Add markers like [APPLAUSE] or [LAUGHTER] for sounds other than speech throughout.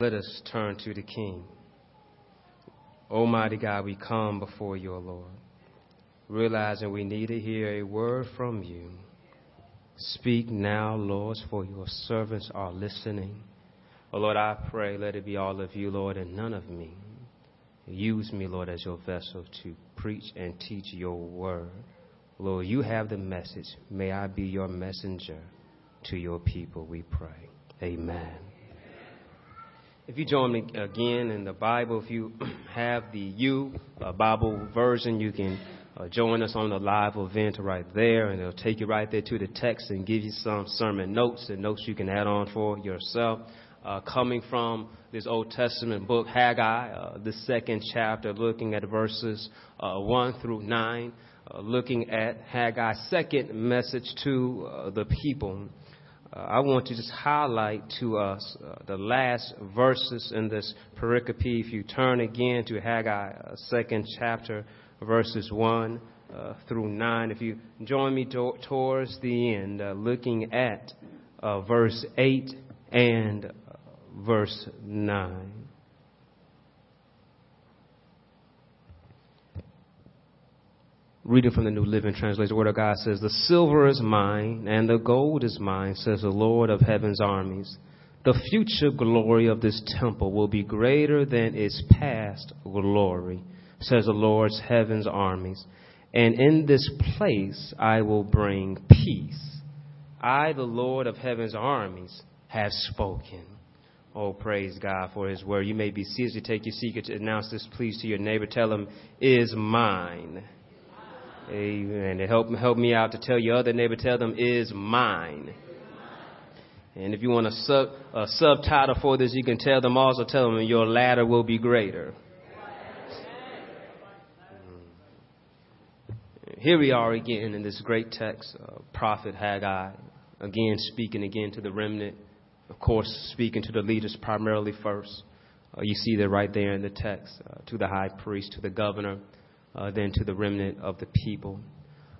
Let us turn to the King. Almighty God, we come before you, Lord, realizing we need to hear a word from you. Speak now, Lord, for your servants are listening. Oh, Lord, I pray, let it be all of you, Lord, and none of me. Use me, Lord, as your vessel to preach and teach your word. Lord, you have the message. May I be your messenger to your people, we pray. Amen. If you join me again in the Bible, if you [CLEARS THROAT] have the U uh, Bible version, you can uh, join us on the live event right there, and it'll take you right there to the text and give you some sermon notes and notes you can add on for yourself. Uh, coming from this Old Testament book, Haggai, uh, the second chapter, looking at verses uh, 1 through 9, uh, looking at Haggai's second message to the people. Uh, I want to just highlight to us the last verses in this pericope. If you turn again to Haggai, second chapter, verses 1 uh, through 9. If you join me to- towards the end, uh, looking at uh, verse 8 and uh, verse 9. Reading from the New Living Translation, the Word of God says, The silver is mine and the gold is mine, says the Lord of heaven's armies. The future glory of this temple will be greater than its past glory says the Lord's heaven's armies. And in this place I will bring peace. I, the Lord of heaven's armies, have spoken. Oh, praise God for his word. You may be seated to take your seat to announce this, please, to your neighbor. Tell him, is mine. Amen. And help, help me out to tell your other neighbor, tell them, is mine. And if you want a, sub, a subtitle for this, you can tell them also, tell them, your latter will be greater. here we are again in this great text, uh, Prophet Haggai, again speaking again to the remnant, of course, speaking to the leaders primarily first. Uh, you see that right there in the text, uh, to the high priest, to the governor, uh, then to the remnant of the people.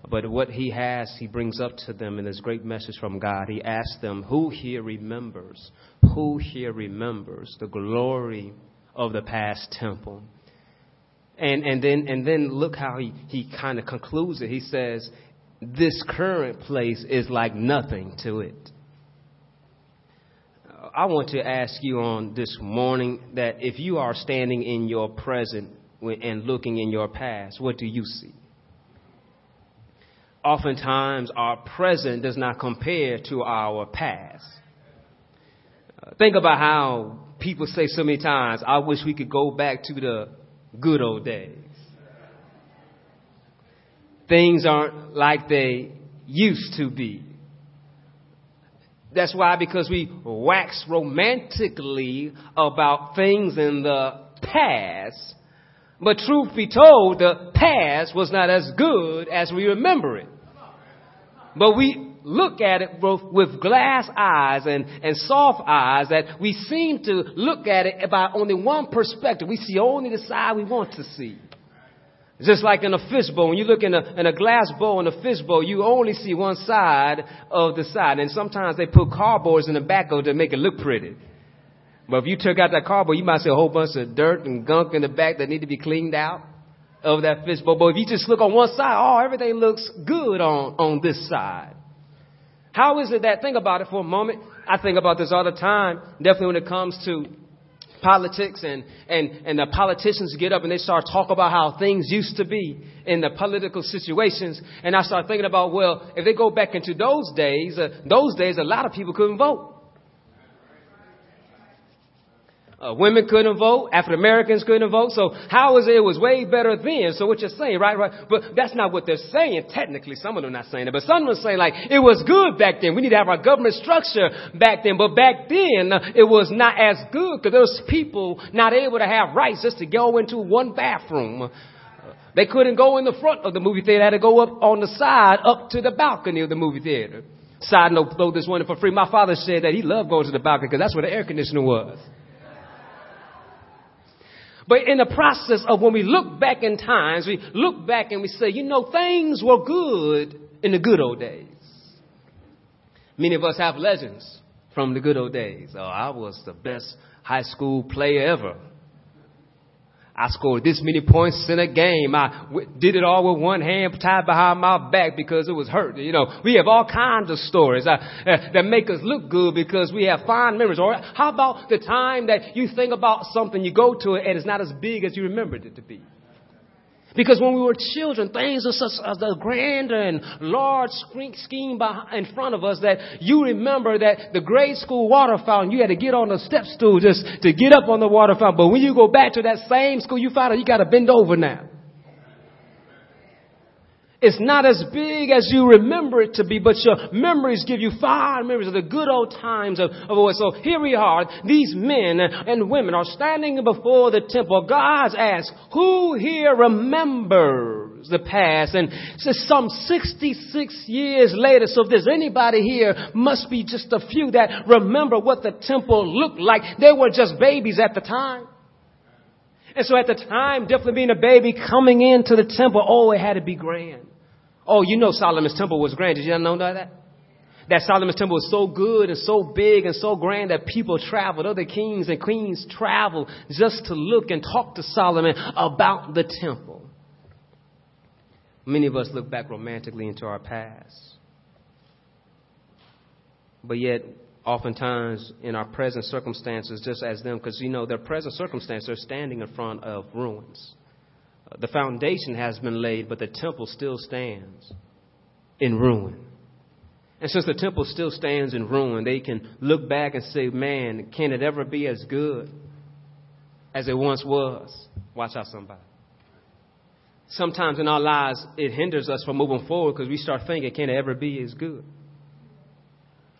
But what he has, he brings up to them in this great message from God. He asks them, Who here remembers? Who here remembers the glory of the past temple? And, and, then, and then look how he, he kind of concludes it. He says, This current place is like nothing to it. I want to ask you on this morning that if you are standing in your present and looking in your past, what do you see? Oftentimes, our present does not compare to our past. Uh, think about how people say so many times, I wish we could go back to the good old days. Things aren't like they used to be. That's why, because we wax romantically about things in the past, but truth be told, the past was not as good as we remember it. But we look at it with glass eyes and, and soft eyes that we seem to look at it by only one perspective. We see only the side we want to see. Just like in a fishbowl, when you look in a, in a glass bowl in a fishbowl, you only see one side of the side. And sometimes they put cardboards in the back of it to make it look pretty. But if you took out that cardboard, you might see a whole bunch of dirt and gunk in the back that need to be cleaned out of that fishbowl. But if you just look on one side, oh, everything looks good on, on this side. How is it that, think about it for a moment. I think about this all the time, definitely when it comes to politics and, and, and the politicians get up and they start talk about how things used to be in the political situations. And I start thinking about, well, if they go back into those days, uh, those days, a lot of people couldn't vote. Uh, women couldn't vote. African Americans couldn't vote. So how is it? It was way better then. So what you're saying, right? Right. But that's not what they're saying. Technically, some of them are not saying it, but some of them are saying like it was good back then. We need to have our government structure back then. But back then, uh, it was not as good because was people not able to have rights just to go into one bathroom. They couldn't go in the front of the movie theater. They had to go up on the side, up to the balcony of the movie theater. Side note, throw this one for free. My father said that he loved going to the balcony because that's where the air conditioner was. But in the process of when we look back in times, we look back and we say, you know, things were good in the good old days. Many of us have legends from the good old days. Oh, I was the best high school player ever. I scored this many points in a game. I w- did it all with one hand tied behind my back because it was hurt. You know, we have all kinds of stories uh, uh, that make us look good because we have fond memories. Or how about the time that you think about something, you go to it, and it's not as big as you remembered it to be? Because when we were children, things are such as a grand and large scheme in front of us that you remember that the grade school water fountain, you had to get on the step stool just to get up on the water fountain. But when you go back to that same school, you find out you got to bend over now. It's not as big as you remember it to be, but your memories give you fond memories of the good old times of, of old. So here we are. These men and women are standing before the temple. God asks, who here remembers the past? And says some 66 years later. So if there's anybody here, must be just a few that remember what the temple looked like. They were just babies at the time. And so at the time, definitely being a baby coming into the temple, oh, it had to be grand. Oh, you know Solomon's temple was grand. Did you not know that? That Solomon's temple was so good and so big and so grand that people traveled, other kings and queens traveled just to look and talk to Solomon about the temple. Many of us look back romantically into our past. But yet, oftentimes in our present circumstances, just as them, because you know, their present circumstances are standing in front of ruins. Uh, the foundation has been laid, but the temple still stands in ruin. And since the temple still stands in ruin, they can look back and say, man, can it ever be as good as it once was? Watch out, somebody. Sometimes in our lives, it hinders us from moving forward because we start thinking, can it ever be as good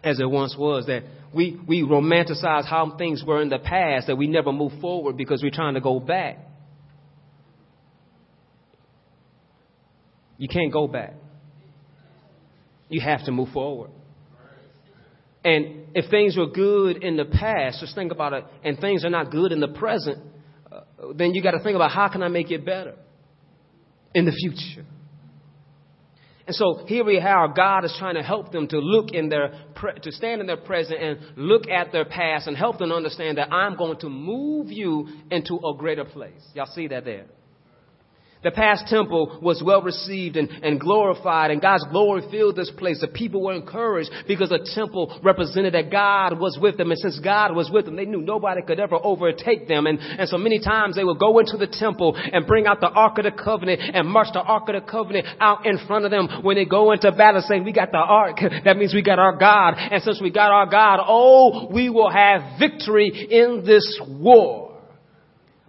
as it once was? That we, we romanticize how things were in the past, that we never move forward because we're trying to go back. You can't go back. You have to move forward. And if things were good in the past, just think about it, and things are not good in the present, uh, then you got to think about how can I make it better in the future. And so here we are. God is trying to help them to look in their, to stand in their present and look at their past and help them understand that I'm going to move you into a greater place. Y'all see that there? The past temple was well received and, and glorified, and God's glory filled this place. The people were encouraged because the temple represented that God was with them. And since God was with them, they knew nobody could ever overtake them. And, and so many times they would go into the temple and bring out the Ark of the Covenant and march the Ark of the Covenant out in front of them when they go into battle saying, we got the Ark. [LAUGHS] That means we got our God. And since we got our God, oh, we will have victory in this war.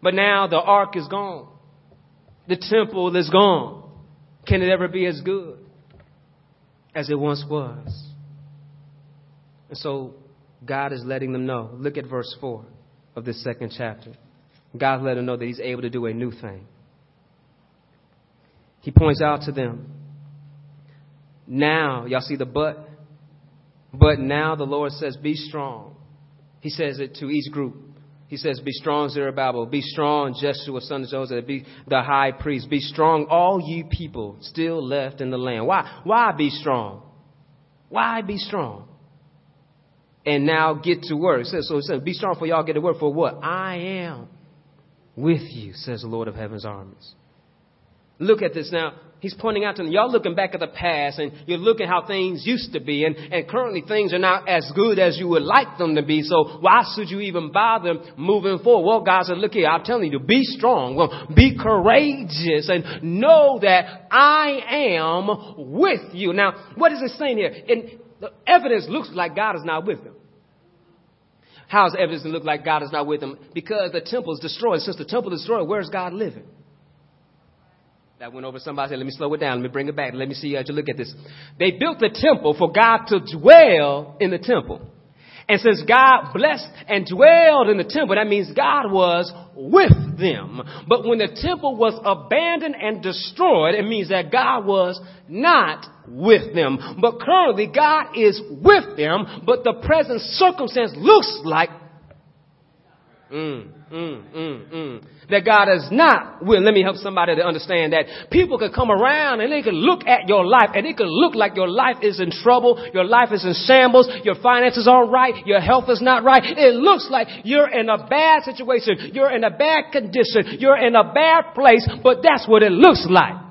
But now the Ark is gone. The temple is gone. Can it ever be as good as it once was? And so God is letting them know. Look at verse 4 of this second chapter. God let them know that He's able to do a new thing. He points out to them, now, y'all see the but? But now the Lord says, be strong. He says it to each group. He says, Be strong, Zerubbabel. Be strong, Jeshua, son of Joseph. Be the high priest. Be strong, all ye people still left in the land. Why? Why be strong? Why be strong? And now get to work. So he says, Be strong for y'all get to work. For what? I am with you, says the Lord of heaven's armies. Look at this now. He's pointing out to them, y'all looking back at the past and you're looking how things used to be and, and currently things are not as good as you would like them to be. So why should you even bother moving forward? Well, God said, look here, I'm telling you to be strong. Well, be courageous and know that I am with you. Now, what is it saying here? And the evidence looks like God is not with them. How does evidence look like God is not with them? Because the temple is destroyed. Since the temple is destroyed, where's God living? That went over somebody said, let me slow it down. Let me bring it back. Let me see uh, how you look at this. They built the temple for God to dwell in the temple. And since God blessed and dwelled in the temple, that means God was with them. But when the temple was abandoned and destroyed, it means that God was not with them. But currently God is with them, but the present circumstance looks like Mm, mm, mm, mm. That God is not will. Let me help somebody to understand that people can come around and they can look at your life and it can look like your life is in trouble, your life is in shambles, your finances aren't right, your health is not right. It looks like you're in a bad situation, you're in a bad condition, you're in a bad place, but that's what it looks like.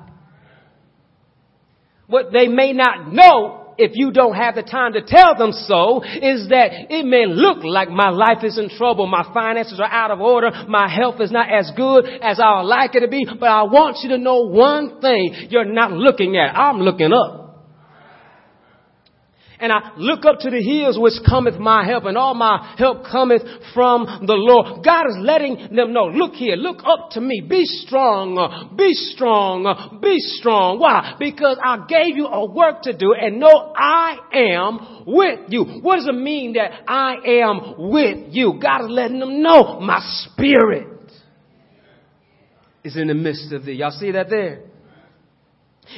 What they may not know if you don't have the time to tell them so, is that it may look like my life is in trouble, my finances are out of order, my health is not as good as I would like it to be, but I want you to know one thing you're not looking at. I'm looking up and I look up to the hills which cometh my help, and all my help cometh from the Lord. God is letting them know, look here, look up to me, be strong, be strong, be strong. Why? Because I gave you a work to do, and know I am with you. What does it mean that I am with you? God is letting them know my spirit is in the midst of thee. Y'all see that there?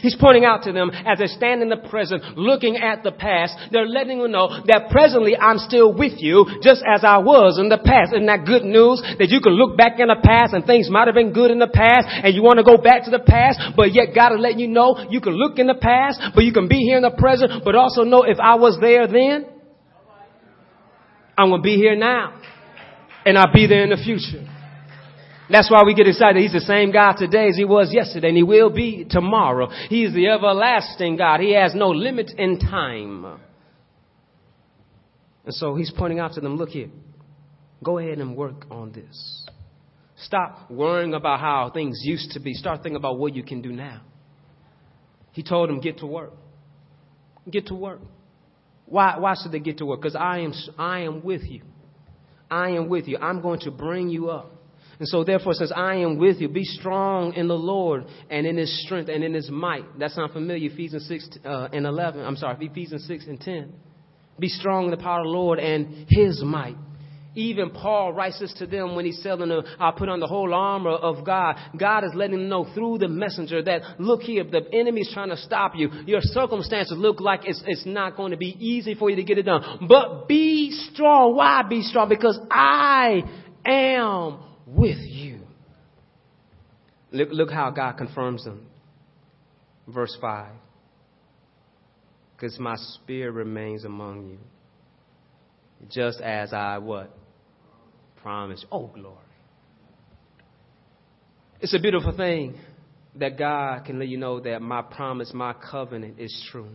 He's pointing out to them as they stand in the present, looking at the past, they're letting them know that presently I'm still with you, just as I was in the past. Isn't that good news? That you can look back in the past and things might have been good in the past and you want to go back to the past, but yet God is letting you know you can look in the past, but you can be here in the present, but also know if I was there then, I'm going to be here now. And I'll be there in the future. That's why we get excited. He's the same God today as he was yesterday and he will be tomorrow. He is the everlasting God. He has no limit in time. And so he's pointing out to them, look here, go ahead and work on this. Stop worrying about how things used to be. Start thinking about what you can do now. He told them, get to work. Get to work. Why, why should they get to work? Because I am, I am with you. I am with you. I'm going to bring you up. And so therefore it says, I am with you. Be strong in the Lord and in his strength and in his might. That's not familiar. Ephesians 6 uh, and 11. I'm sorry, Ephesians 6 and 10. Be strong in the power of the Lord and his might. Even Paul writes this to them when he's telling them, I put on the whole armor of God. God is letting them know through the messenger that, look here, the enemy's trying to stop you. Your circumstances look like it's, it's not going to be easy for you to get it done. But be strong. Why be strong? Because I am with you. Look, look how God confirms them. Verse 5. Because my spirit remains among you. Just as I what? Promised. Oh, glory. It's a beautiful thing that God can let you know that my promise, my covenant is true.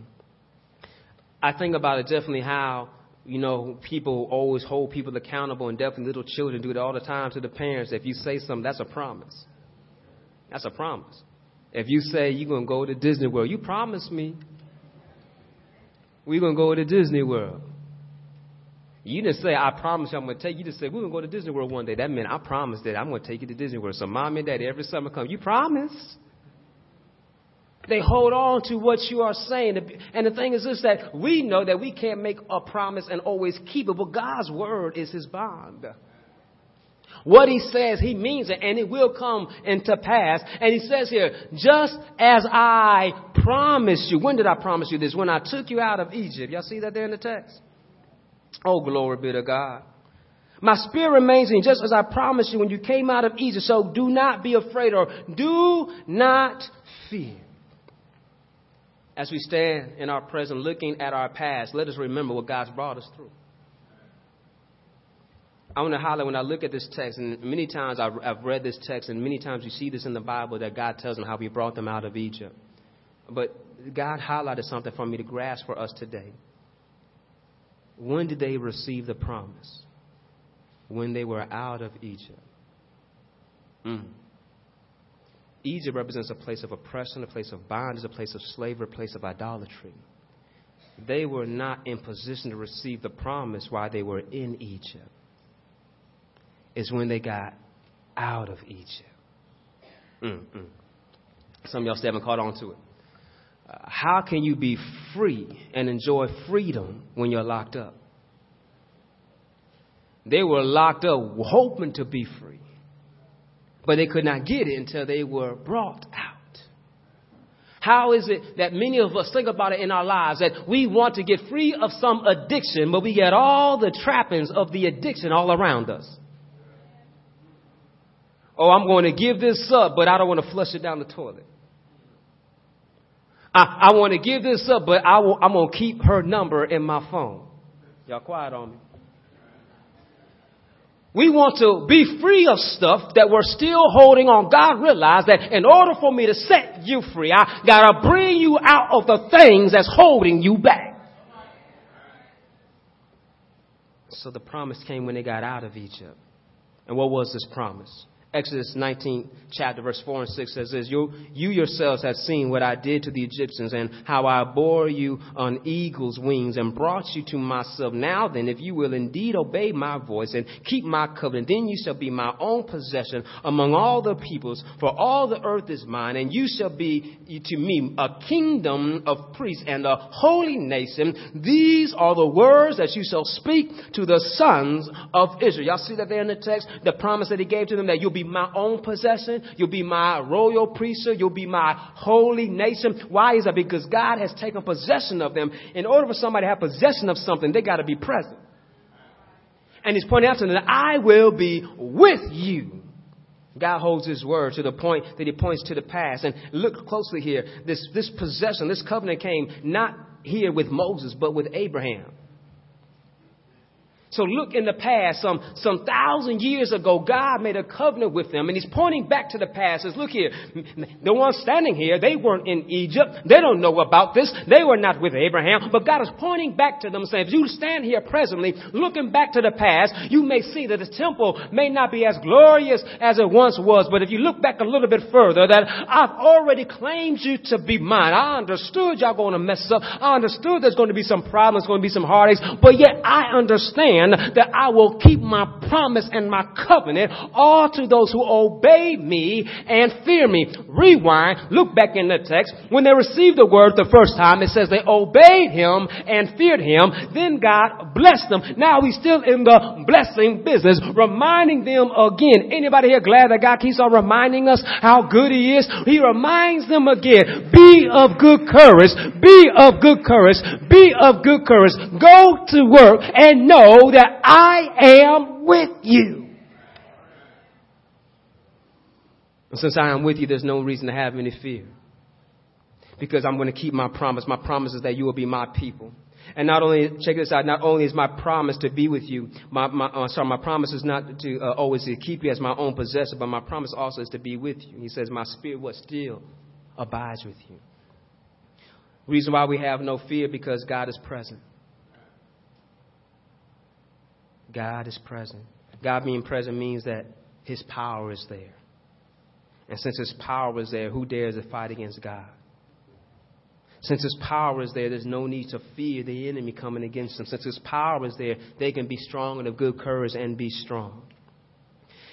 I think about it definitely how you know, people always hold people accountable, and definitely little children do it all the time to the parents. If you say something, that's a promise. That's a promise. If you say you're going to go to Disney World, you promise me we're going to go to Disney World. You didn't say, I promise you I'm going to take you. You just said, we're going to go to Disney World one day. That meant I promise that I'm going to take you to Disney World. So mom and daddy, every summer come, you promise. They hold on to what you are saying. And the thing is this that we know that we can't make a promise and always keep it, but God's word is his bond. What he says, he means it, and it will come into pass. And he says here, just as I promised you. When did I promise you this? When I took you out of Egypt. Y'all see that there in the text? Oh, glory be to God. My spirit remains in you, just as I promised you when you came out of Egypt. So do not be afraid or do not fear. As we stand in our present looking at our past, let us remember what God's brought us through. I want to highlight when I look at this text, and many times I've, I've read this text, and many times you see this in the Bible that God tells them how He brought them out of Egypt. But God highlighted something for me to grasp for us today. When did they receive the promise? When they were out of Egypt. Mm. Egypt represents a place of oppression, a place of bondage, a place of slavery, a place of idolatry. They were not in position to receive the promise while they were in Egypt. It's when they got out of Egypt. Mm-mm. Some of y'all still haven't caught on to it. Uh, how can you be free and enjoy freedom when you're locked up? They were locked up hoping to be free but they could not get it until they were brought out. How is it that many of us think about it in our lives that we want to get free of some addiction, but we get all the trappings of the addiction all around us? Oh, I'm going to give this up, but I don't want to flush it down the toilet. I, I want to give this up, but I I'm going to keep her number in my phone. Y'all quiet on me. We want to be free of stuff that we're still holding on. God realized that in order for me to set you free, I gotta bring you out of the things that's holding you back. So the promise came when they got out of Egypt. And what was this promise? Exodus 19, chapter verse 4 and 6 says this, you, you yourselves have seen what I did to the Egyptians and how I bore you on eagle's wings and brought you to myself. Now then, if you will indeed obey my voice and keep my covenant, then you shall be my own possession among all the peoples, for all the earth is mine, and you shall be to me a kingdom of priests and a holy nation. These are the words that you shall speak to the sons of Israel. Y'all see that there in the text? The promise that he gave to them that you'll be my own possession. You'll be my royal priesthood. You'll be my holy nation. Why is that? Because God has taken possession of them. In order for somebody to have possession of something, they got to be present. And he's pointing out to them that I will be with you. God holds his word to the point that he points to the past. And look closely here. This, this possession, this covenant came not here with Moses, but with Abraham. So look in the past, some, some thousand years ago, God made a covenant with them and he's pointing back to the past. Says, look here, the ones standing here, they weren't in Egypt. They don't know about this. They were not with Abraham, but God is pointing back to them saying, if you stand here presently, looking back to the past, you may see that the temple may not be as glorious as it once was, but if you look back a little bit further, that I've already claimed you to be mine. I understood y'all going to mess up. I understood there's going to be some problems, going to be some heartaches, but yet I understand understand that I will keep my promise and my covenant all to those who obey me and fear me. Rewind, look back in the text. When they received the word the first time, it says they obeyed him and feared him. Then God blessed them. Now he's still in the blessing business, reminding them again. Anybody here glad that God keeps on reminding us how good he is? He reminds them again, be of good courage, be of good courage, be of good courage. Go to work and know that I am with you. And since I am with you, there's no reason to have any fear. Because I'm going to keep my promise. My promise is that you will be my people. And not only, check this out, not only is my promise to be with you, my, my, uh, sorry, my promise is not to uh, always to keep you as my own possessor, but my promise also is to be with you. He says, my spirit what still abides with you. Reason why we have no fear because God is present. God is present. God being present means that His power is there. And since His power is there, who dares to fight against God? Since His power is there, there's no need to fear the enemy coming against them. Since His power is there, they can be strong and of good courage and be strong.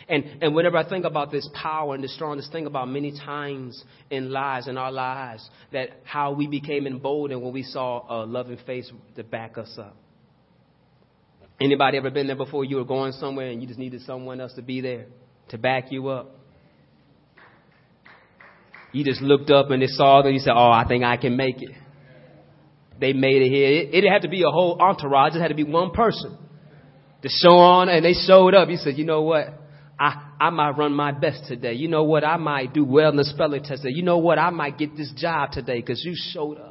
And, and whenever I think about this power and the strongest thing about many times in lives, in our lives, that how we became emboldened when we saw a loving face to back us up. Anybody ever been there before? You were going somewhere and you just needed someone else to be there to back you up. You just looked up and they saw that you said, "Oh, I think I can make it." They made it here. It, it didn't have to be a whole entourage. It had to be one person to show on, and they showed up. You said, "You know what? I I might run my best today. You know what? I might do well in the spelling test. You know what? I might get this job today because you showed up."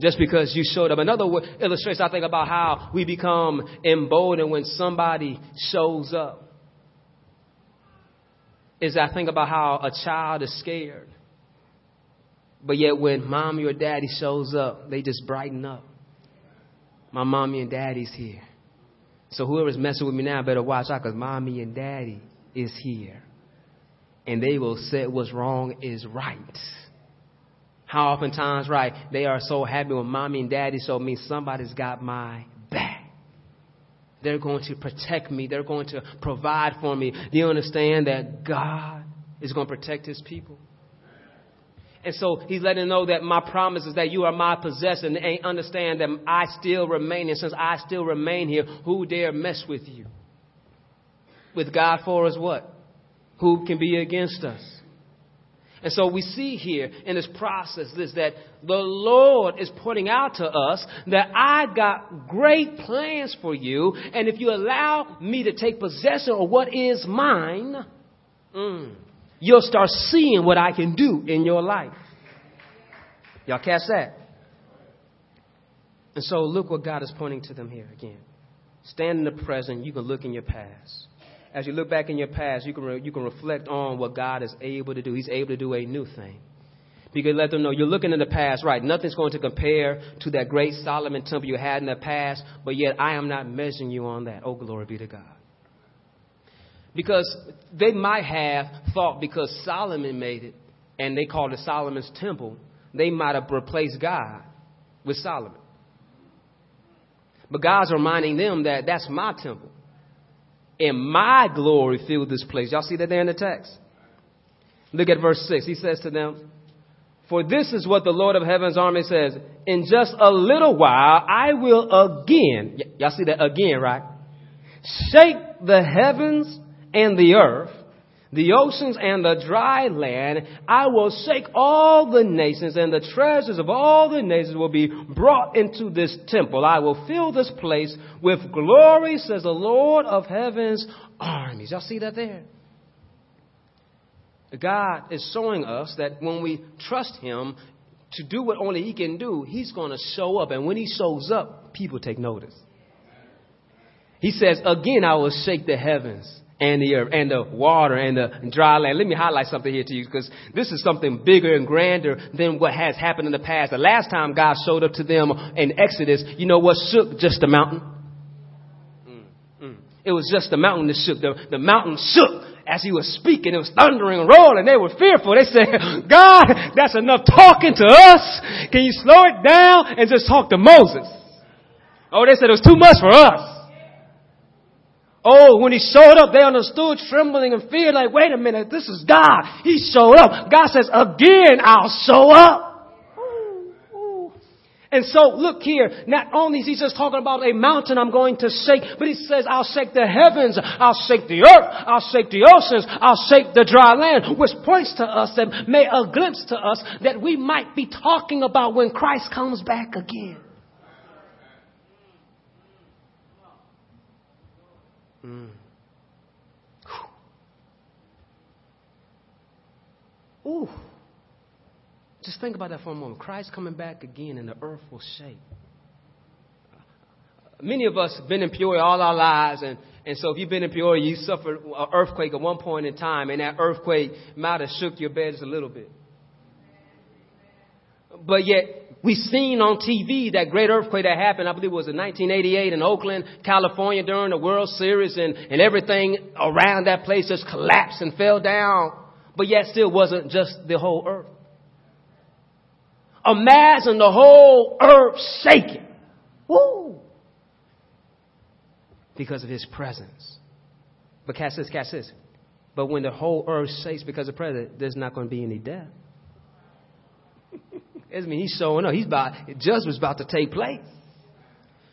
Just because you showed up. Another illustration, I think about how we become emboldened when somebody shows up. Is I think about how a child is scared. But yet when mommy or daddy shows up, they just brighten up. My mommy and daddy's here. So whoever's messing with me now better watch out because mommy and daddy is here. And they will say what's wrong is right. How oftentimes, right, they are so happy when mommy and daddy so means somebody's got my back. They're going to protect me. They're going to provide for me. Do you understand that God is going to protect his people? And so he's letting know that my promise is that you are my possession and understand that I still remain. And since I still remain here, who dare mess with you? With God for us, what? Who can be against us? And so we see here in this process this that the Lord is pointing out to us that I got great plans for you, and if you allow me to take possession of what is mine, mm, you'll start seeing what I can do in your life. Y'all catch that? And so look what God is pointing to them here again. Stand in the present, you can look in your past. As you look back in your past, you can, re- you can reflect on what God is able to do. He's able to do a new thing. You can let them know you're looking in the past, right? Nothing's going to compare to that great Solomon temple you had in the past, but yet I am not measuring you on that. Oh, glory be to God. Because they might have thought because Solomon made it and they called it Solomon's temple, they might have replaced God with Solomon. But God's reminding them that that's my temple. And my glory filled this place. Y'all see that there in the text? Look at verse 6. He says to them, For this is what the Lord of heaven's army says. In just a little while, I will again, y- y'all see that again, right? Shake the heavens and the earth, the oceans and the dry land. I will shake all the nations and the treasures of all the nations will be brought into this temple. I will fill this place with glory, says the Lord of heaven's armies. Y'all see that there? God is showing us that when we trust Him to do what only He can do, He's going to show up. And when He shows up, people take notice. He says, Again, I will shake the heavens and the earth and the water and the dry land. Let me highlight something here to you because this is something bigger and grander than what has happened in the past. The last time God showed up to them in Exodus, you know what shook? Just the mountain. Mm, mm. It was just the mountain that shook. The, the mountain shook as he was speaking. It was thundering and rolling. They were fearful. They said, [LAUGHS] God, that's enough talking to us. Can you slow it down and just talk to Moses? Oh, they said it was too much for us. Oh, when he showed up, they understood, trembling and fear, like, wait a minute, this is God. He showed up. God says, again, I'll show up. Ooh, ooh. And so, look here, not only is he just talking about a mountain I'm going to shake, but he says, I'll shake the heavens, I'll shake the earth, I'll shake the oceans, I'll shake the dry land, which points to us and may a glimpse to us that we might be talking about when Christ comes back again. Mm. Ooh. Just think about that for a moment. Christ coming back again and the earth will shake. Many of us have been in Peoria all our lives, and, and so if you've been in Peoria, you suffered an earthquake at one point in time, and that earthquake might have shook your beds a little bit. But yet, we've seen on TV that great earthquake that happened, I believe it was in 1988 in Oakland, California during the World Series, and, and everything around that place just collapsed and fell down. But yet, still wasn't just the whole earth. Imagine the whole earth shaking. Woo! Because of his presence. But catch this, catch this. But when the whole earth shakes because of presence, there's not going to be any death. [LAUGHS] I mean, he's showing up. He's about, judgment's about to take place.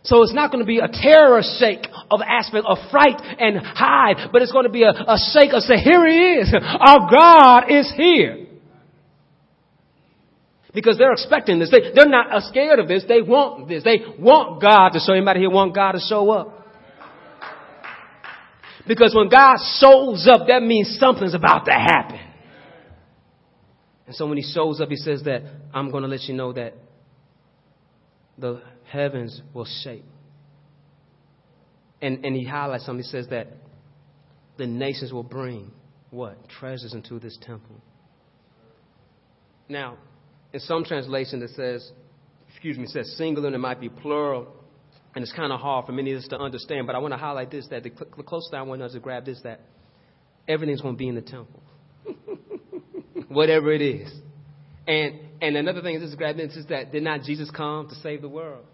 So it's not going to be a terror shake of aspect of fright and hide, but it's going to be a, a shake of say, here he is. Our God is here. Because they're expecting this. They, they're not scared of this. They want this. They want God to show. Anybody here want God to show up? Because when God shows up, that means something's about to happen. And so when he shows up, he says that I'm going to let you know that the heavens will shake. And, and he highlights something. He says that the nations will bring what? Treasures into this temple. Now, in some translation it says, excuse me, it says singular and it might be plural. And it's kind of hard for many of us to understand, but I want to highlight this that the, the closer I want us to grab this that everything's going to be in the temple. [LAUGHS] Whatever it is. And and another thing is this grab this is that did not Jesus come to save the world?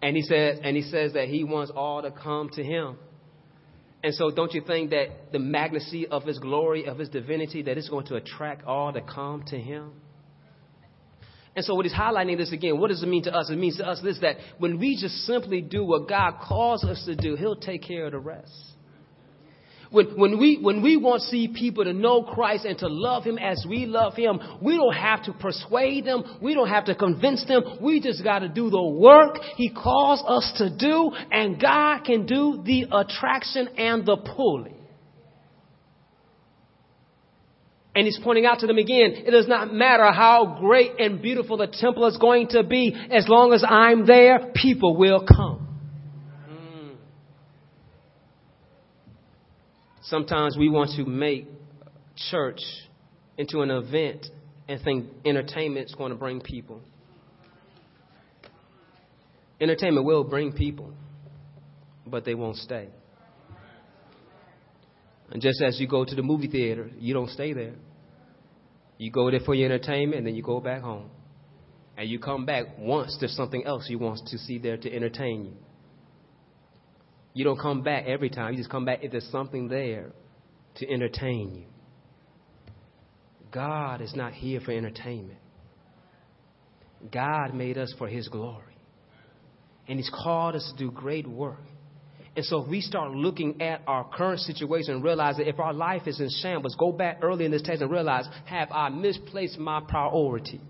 And he says and he says that he wants all to come to him. And so don't you think that the magnitude of his glory, of his divinity, that it's going to attract all to come to him? And so what he's highlighting this again, what does it mean to us? It means to us this that when we just simply do what God calls us to do, he'll take care of the rest. When, when, we, when we want to see people to know Christ and to love Him as we love Him, we don't have to persuade them. We don't have to convince them. We just got to do the work He calls us to do, and God can do the attraction and the pulling. And he's pointing out to them again, it does not matter how great and beautiful the temple is going to be, as long as I'm there, people will come. Mm. Sometimes we want to make church into an event and think entertainment is going to bring people. Entertainment will bring people, but they won't stay. And just as you go to the movie theater, you don't stay there. You go there for your entertainment and then you go back home. And you come back once there's something else you want to see there to entertain you. You don't come back every time. You just come back if there's something there to entertain you. God is not here for entertainment. God made us for His glory. And He's called us to do great work. And so if we start looking at our current situation and realize that if our life is in shambles, go back early in this text and realize, have I misplaced my priorities?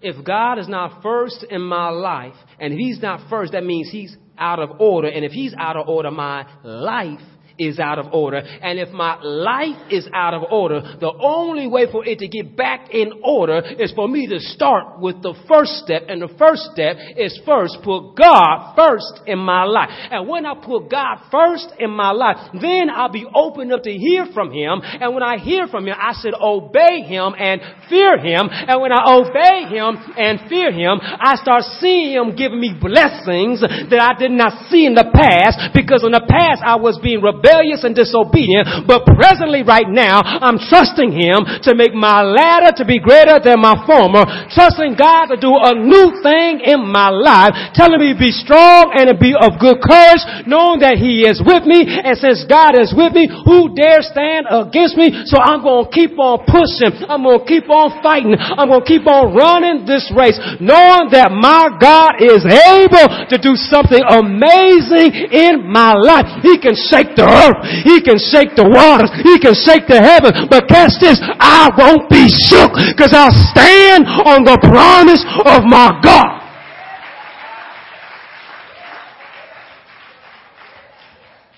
If God is not first in my life, and He's not first, that means He's out of order. And if He's out of order, my life is out of order. And if my life is out of order, the only way for it to get back in order is for me to start with the first step. And the first step is first put God first in my life. And when I put God first in my life, then I'll be open up to hear from Him. And when I hear from Him, I should obey Him and fear Him. And when I obey Him and fear Him, I start seeing Him giving me blessings that I did not see in the past because in the past I was being rebellious rebellious and disobedient, but presently right now, I'm trusting Him to make my latter to be greater than my former, trusting God to do a new thing in my life, telling me to be strong and to be of good courage, knowing that He is with me, and since God is with me, who dare stand against me? So I'm gonna keep on pushing, I'm gonna keep on fighting, I'm gonna keep on running this race, knowing that my God is able to do something amazing in my life. He can shake the earth. He can shake the waters. He can shake the heaven. But catch this, I won't be shook because I'll stand on the promise of my God.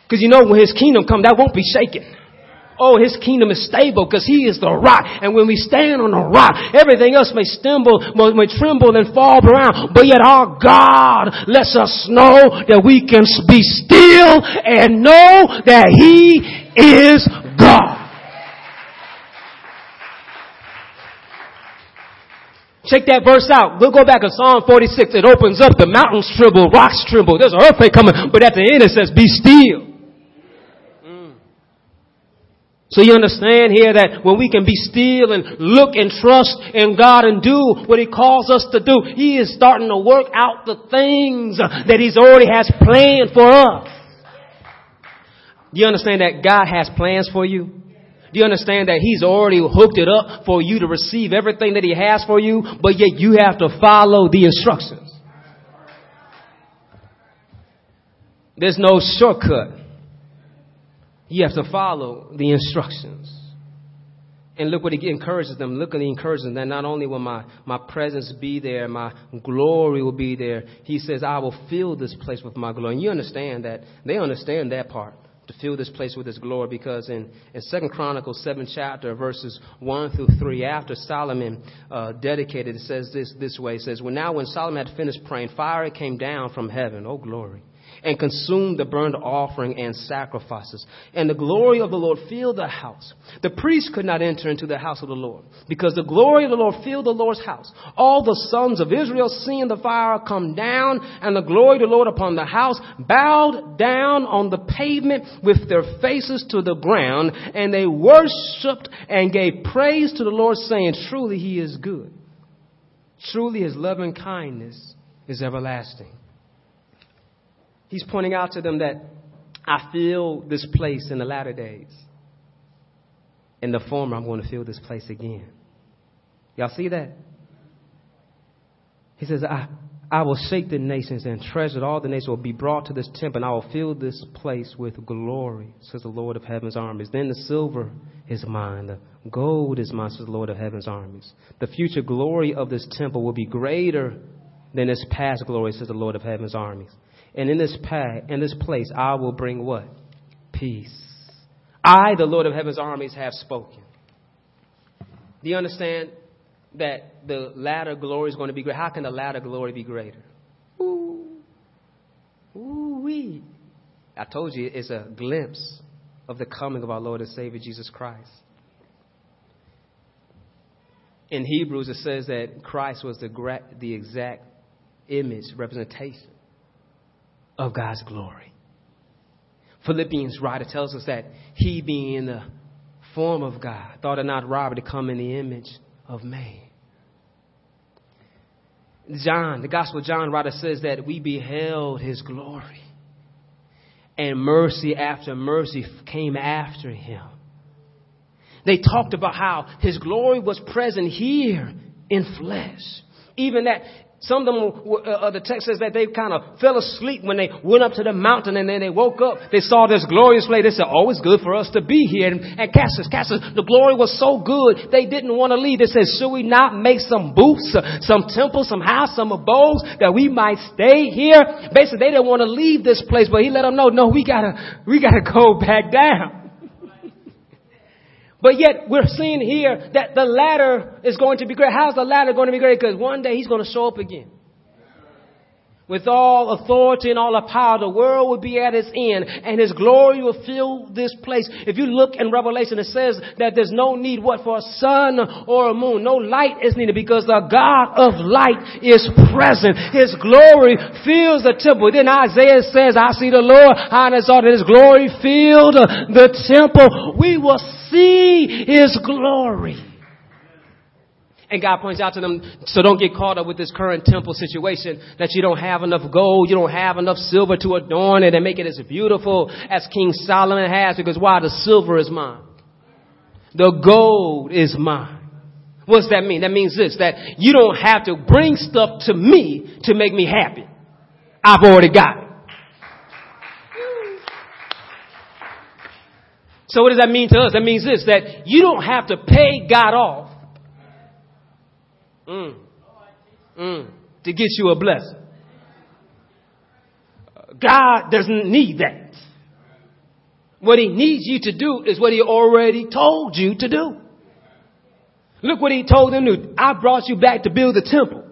Because you know when his kingdom comes, that won't be shaken. Oh, his kingdom is stable because he is the rock. And when we stand on the rock, everything else may stumble, may tremble and fall around. But yet our God lets us know that we can be still and know that he is God. Check that verse out. We'll go back to Psalm 46. It opens up. The mountains tremble, rocks tremble. There's an earthquake coming. But at the end it says, be still so you understand here that when we can be still and look and trust in God and do what He calls us to do, He is starting to work out the things that He's already has planned for us. Do you understand that God has plans for you? Do you understand that He's already hooked it up for you to receive everything that He has for you, but yet you have to follow the instructions? There's no shortcut. You have to follow the instructions. And look what he encourages them. Look at the encouragement that not only will my, my presence be there, my glory will be there. He says, I will fill this place with my glory. And you understand that. They understand that part. To fill this place with his glory because in, in 2 Chronicles 7 chapter verses 1 through 3 after Solomon uh, dedicated it says this this way it says well now when Solomon had finished praying fire came down from heaven oh glory and consumed the burnt offering and sacrifices. And the glory of the Lord filled the house. The priest could not enter into the house of the Lord because the glory of the Lord filled the Lord's house. All the sons of Israel seeing the fire come down and the glory of the Lord upon the house bowed down on the pavement with their faces to the ground and they worshiped and gave praise to the Lord saying, truly he is good. Truly his loving kindness is everlasting. He's pointing out to them that I feel this place in the latter days. In the former, I'm going to feel this place again. Y'all see that? He says, I, I will shake the nations and treasure all the nations will be brought to this temple, and I will fill this place with glory, says the Lord of heaven's armies. Then the silver is mine, the gold is mine, says the Lord of heaven's armies. The future glory of this temple will be greater than its past glory, says the Lord of heaven's armies. And in this path, in this place, I will bring what? Peace. I, the Lord of heaven's armies, have spoken. Do you understand that the latter glory is going to be greater? How can the latter glory be greater? Ooh. Ooh wee. I told you it's a glimpse of the coming of our Lord and Savior Jesus Christ. In Hebrews, it says that Christ was the, the exact image, representation of God's glory. Philippians writer tells us that he, being in the form of God, thought it not robbery to come in the image of man. John, the Gospel John writer says that we beheld his glory, and mercy after mercy came after him. They talked about how his glory was present here in flesh. Even that some of them, uh, the text says that they kind of fell asleep when they went up to the mountain and then they woke up. They saw this glorious place. They said, oh, it's good for us to be here. And, Cassius, Cassius, the glory was so good. They didn't want to leave. They said, should we not make some booths, uh, some temples, some house, some abodes that we might stay here? Basically, they didn't want to leave this place, but he let them know, no, we gotta, we gotta [LAUGHS] go back down. But yet we're seeing here that the latter is going to be great. How's the latter going to be great? Because one day he's going to show up again. With all authority and all the power, the world will be at its end and his glory will fill this place. If you look in Revelation, it says that there's no need what for a sun or a moon. No light is needed because the God of light is present. His glory fills the temple. Then Isaiah says, I see the Lord high and exalted. His glory filled the temple. We will see His glory. And God points out to them, so don't get caught up with this current temple situation that you don't have enough gold, you don't have enough silver to adorn it and make it as beautiful as King Solomon has because why? The silver is mine. The gold is mine. What does that mean? That means this, that you don't have to bring stuff to me to make me happy. I've already got it. So what does that mean to us? That means this, that you don't have to pay God off mm, mm, to get you a blessing. God doesn't need that. What he needs you to do is what he already told you to do. Look what he told them to do. I brought you back to build the temple.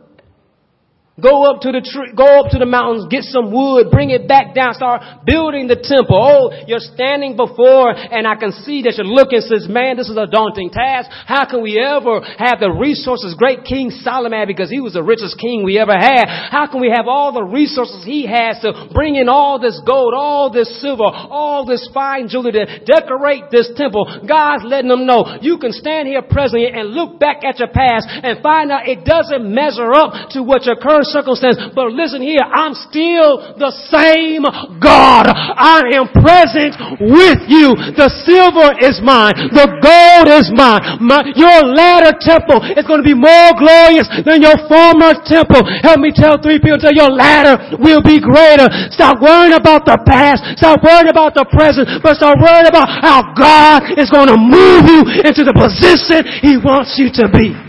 Go up to the tree, go up to the mountains, get some wood, bring it back down, start building the temple. Oh, you're standing before and I can see that you're looking says, man, this is a daunting task. How can we ever have the resources great King Solomon because he was the richest king we ever had? How can we have all the resources he has to bring in all this gold, all this silver, all this fine jewelry to decorate this temple? God's letting them know you can stand here presently and look back at your past and find out it doesn't measure up to what your current circumstance. But listen here, I'm still the same God. I am present with you. The silver is mine. The gold is mine. My, your latter temple is going to be more glorious than your former temple. Help me tell three people tell your latter will be greater. Stop worrying about the past. Stop worrying about the present. But start worrying about how God is going to move you into the position He wants you to be.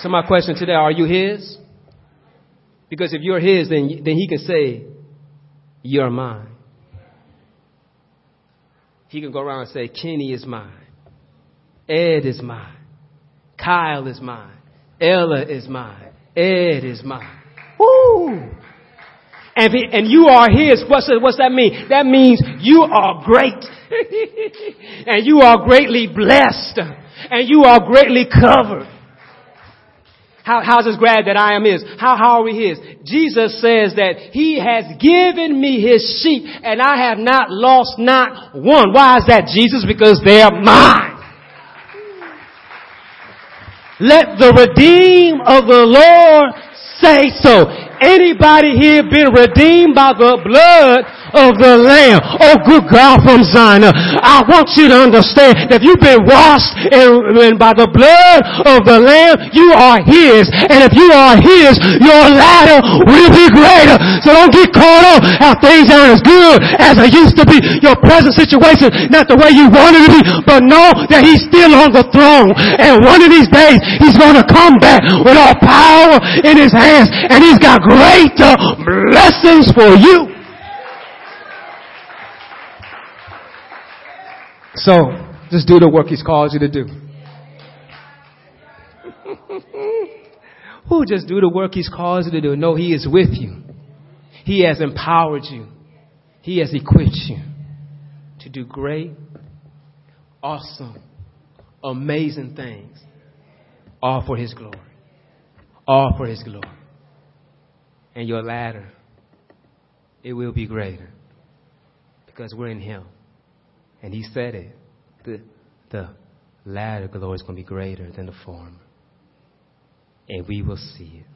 So my question today, are you His? Because if you're His, then, then He can say, you're mine. He can go around and say, Kenny is mine. Ed is mine. Kyle is mine. Ella is mine. Ed is mine. Woo! And, he, and you are his. What's, what's that mean? That means you are great. [LAUGHS] and you are greatly blessed. And you are greatly covered. How, how's this glad that I am his? How, how are we his? Jesus says that he has given me his sheep and I have not lost not one. Why is that Jesus? Because they are mine. Let the redeem of the Lord say so. Anybody here been redeemed by the blood of the Lamb. Oh, good God from Zion. I want you to understand that you've been washed and, by the blood of the Lamb, you are His. And if you are His, your latter will be greater. So don't get caught up how things aren't as good as they used to be. Your present situation, not the way you wanted to be, but know that He's still on the throne. And one of these days, He's going to come back with all power in His hands. And He's got greater blessings for you. So, Just do the work He's called you to do. [LAUGHS] Who just do the work He's called you to do? No, He is with you. He has empowered you. He has equipped you to do great, awesome, amazing things. All for His glory. All for His glory. And your latter, it will be greater because we're in Him. And He said it. The, the latter glory is going to be greater than the former. And we will see it.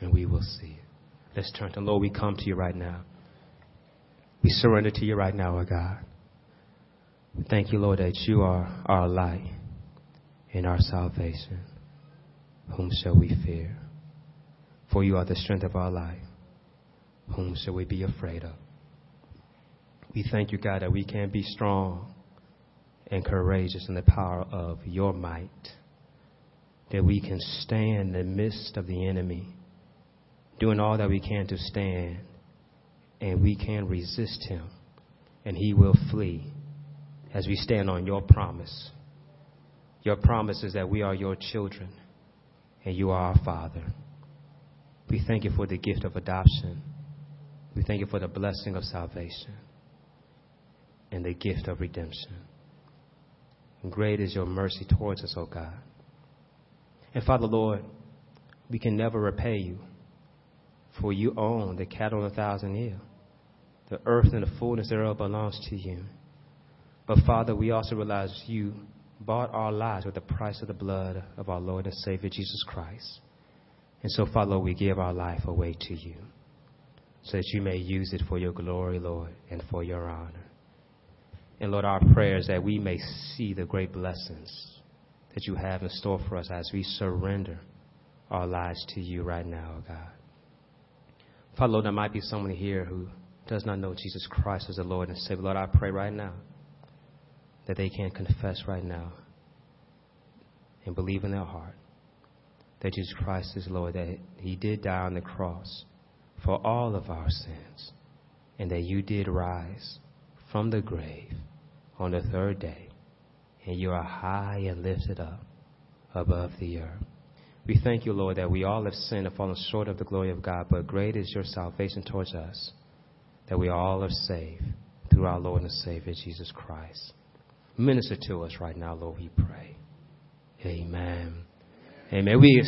And we will see it. Let's turn to Lord. We come to you right now. We surrender to you right now, our God. We thank you, Lord, that you are our light and our salvation. Whom shall we fear? For you are the strength of our life. Whom shall we be afraid of? We thank you, God, that we can be strong and courageous in the power of your might. That we can stand in the midst of the enemy, doing all that we can to stand, and we can resist him, and he will flee as we stand on your promise. Your promise is that we are your children, and you are our Father. We thank you for the gift of adoption. We thank you for the blessing of salvation and the gift of redemption. Great is your mercy towards us, O oh God. And Father, Lord, we can never repay you, for you own the cattle on a thousand hills. The earth and the fullness thereof belongs to you. But Father, we also realize you bought our lives with the price of the blood of our Lord and Savior Jesus Christ. And so, Father, we give our life away to you so that you may use it for your glory, Lord, and for your honor. And Lord, our prayer is that we may see the great blessings that you have in store for us as we surrender our lives to you right now, God. Father, Lord, there might be someone here who does not know Jesus Christ as the Lord and Savior. Lord, I pray right now that they can confess right now and believe in their heart that Jesus Christ is Lord, that He did die on the cross for all of our sins, and that you did rise from the grave on the third day, and you are high and lifted up above the earth. We thank you, Lord, that we all have sinned and fallen short of the glory of God, but great is your salvation towards us, that we all are saved through our Lord and Savior, Jesus Christ. Minister to us right now, Lord, we pray. Amen. Amen. We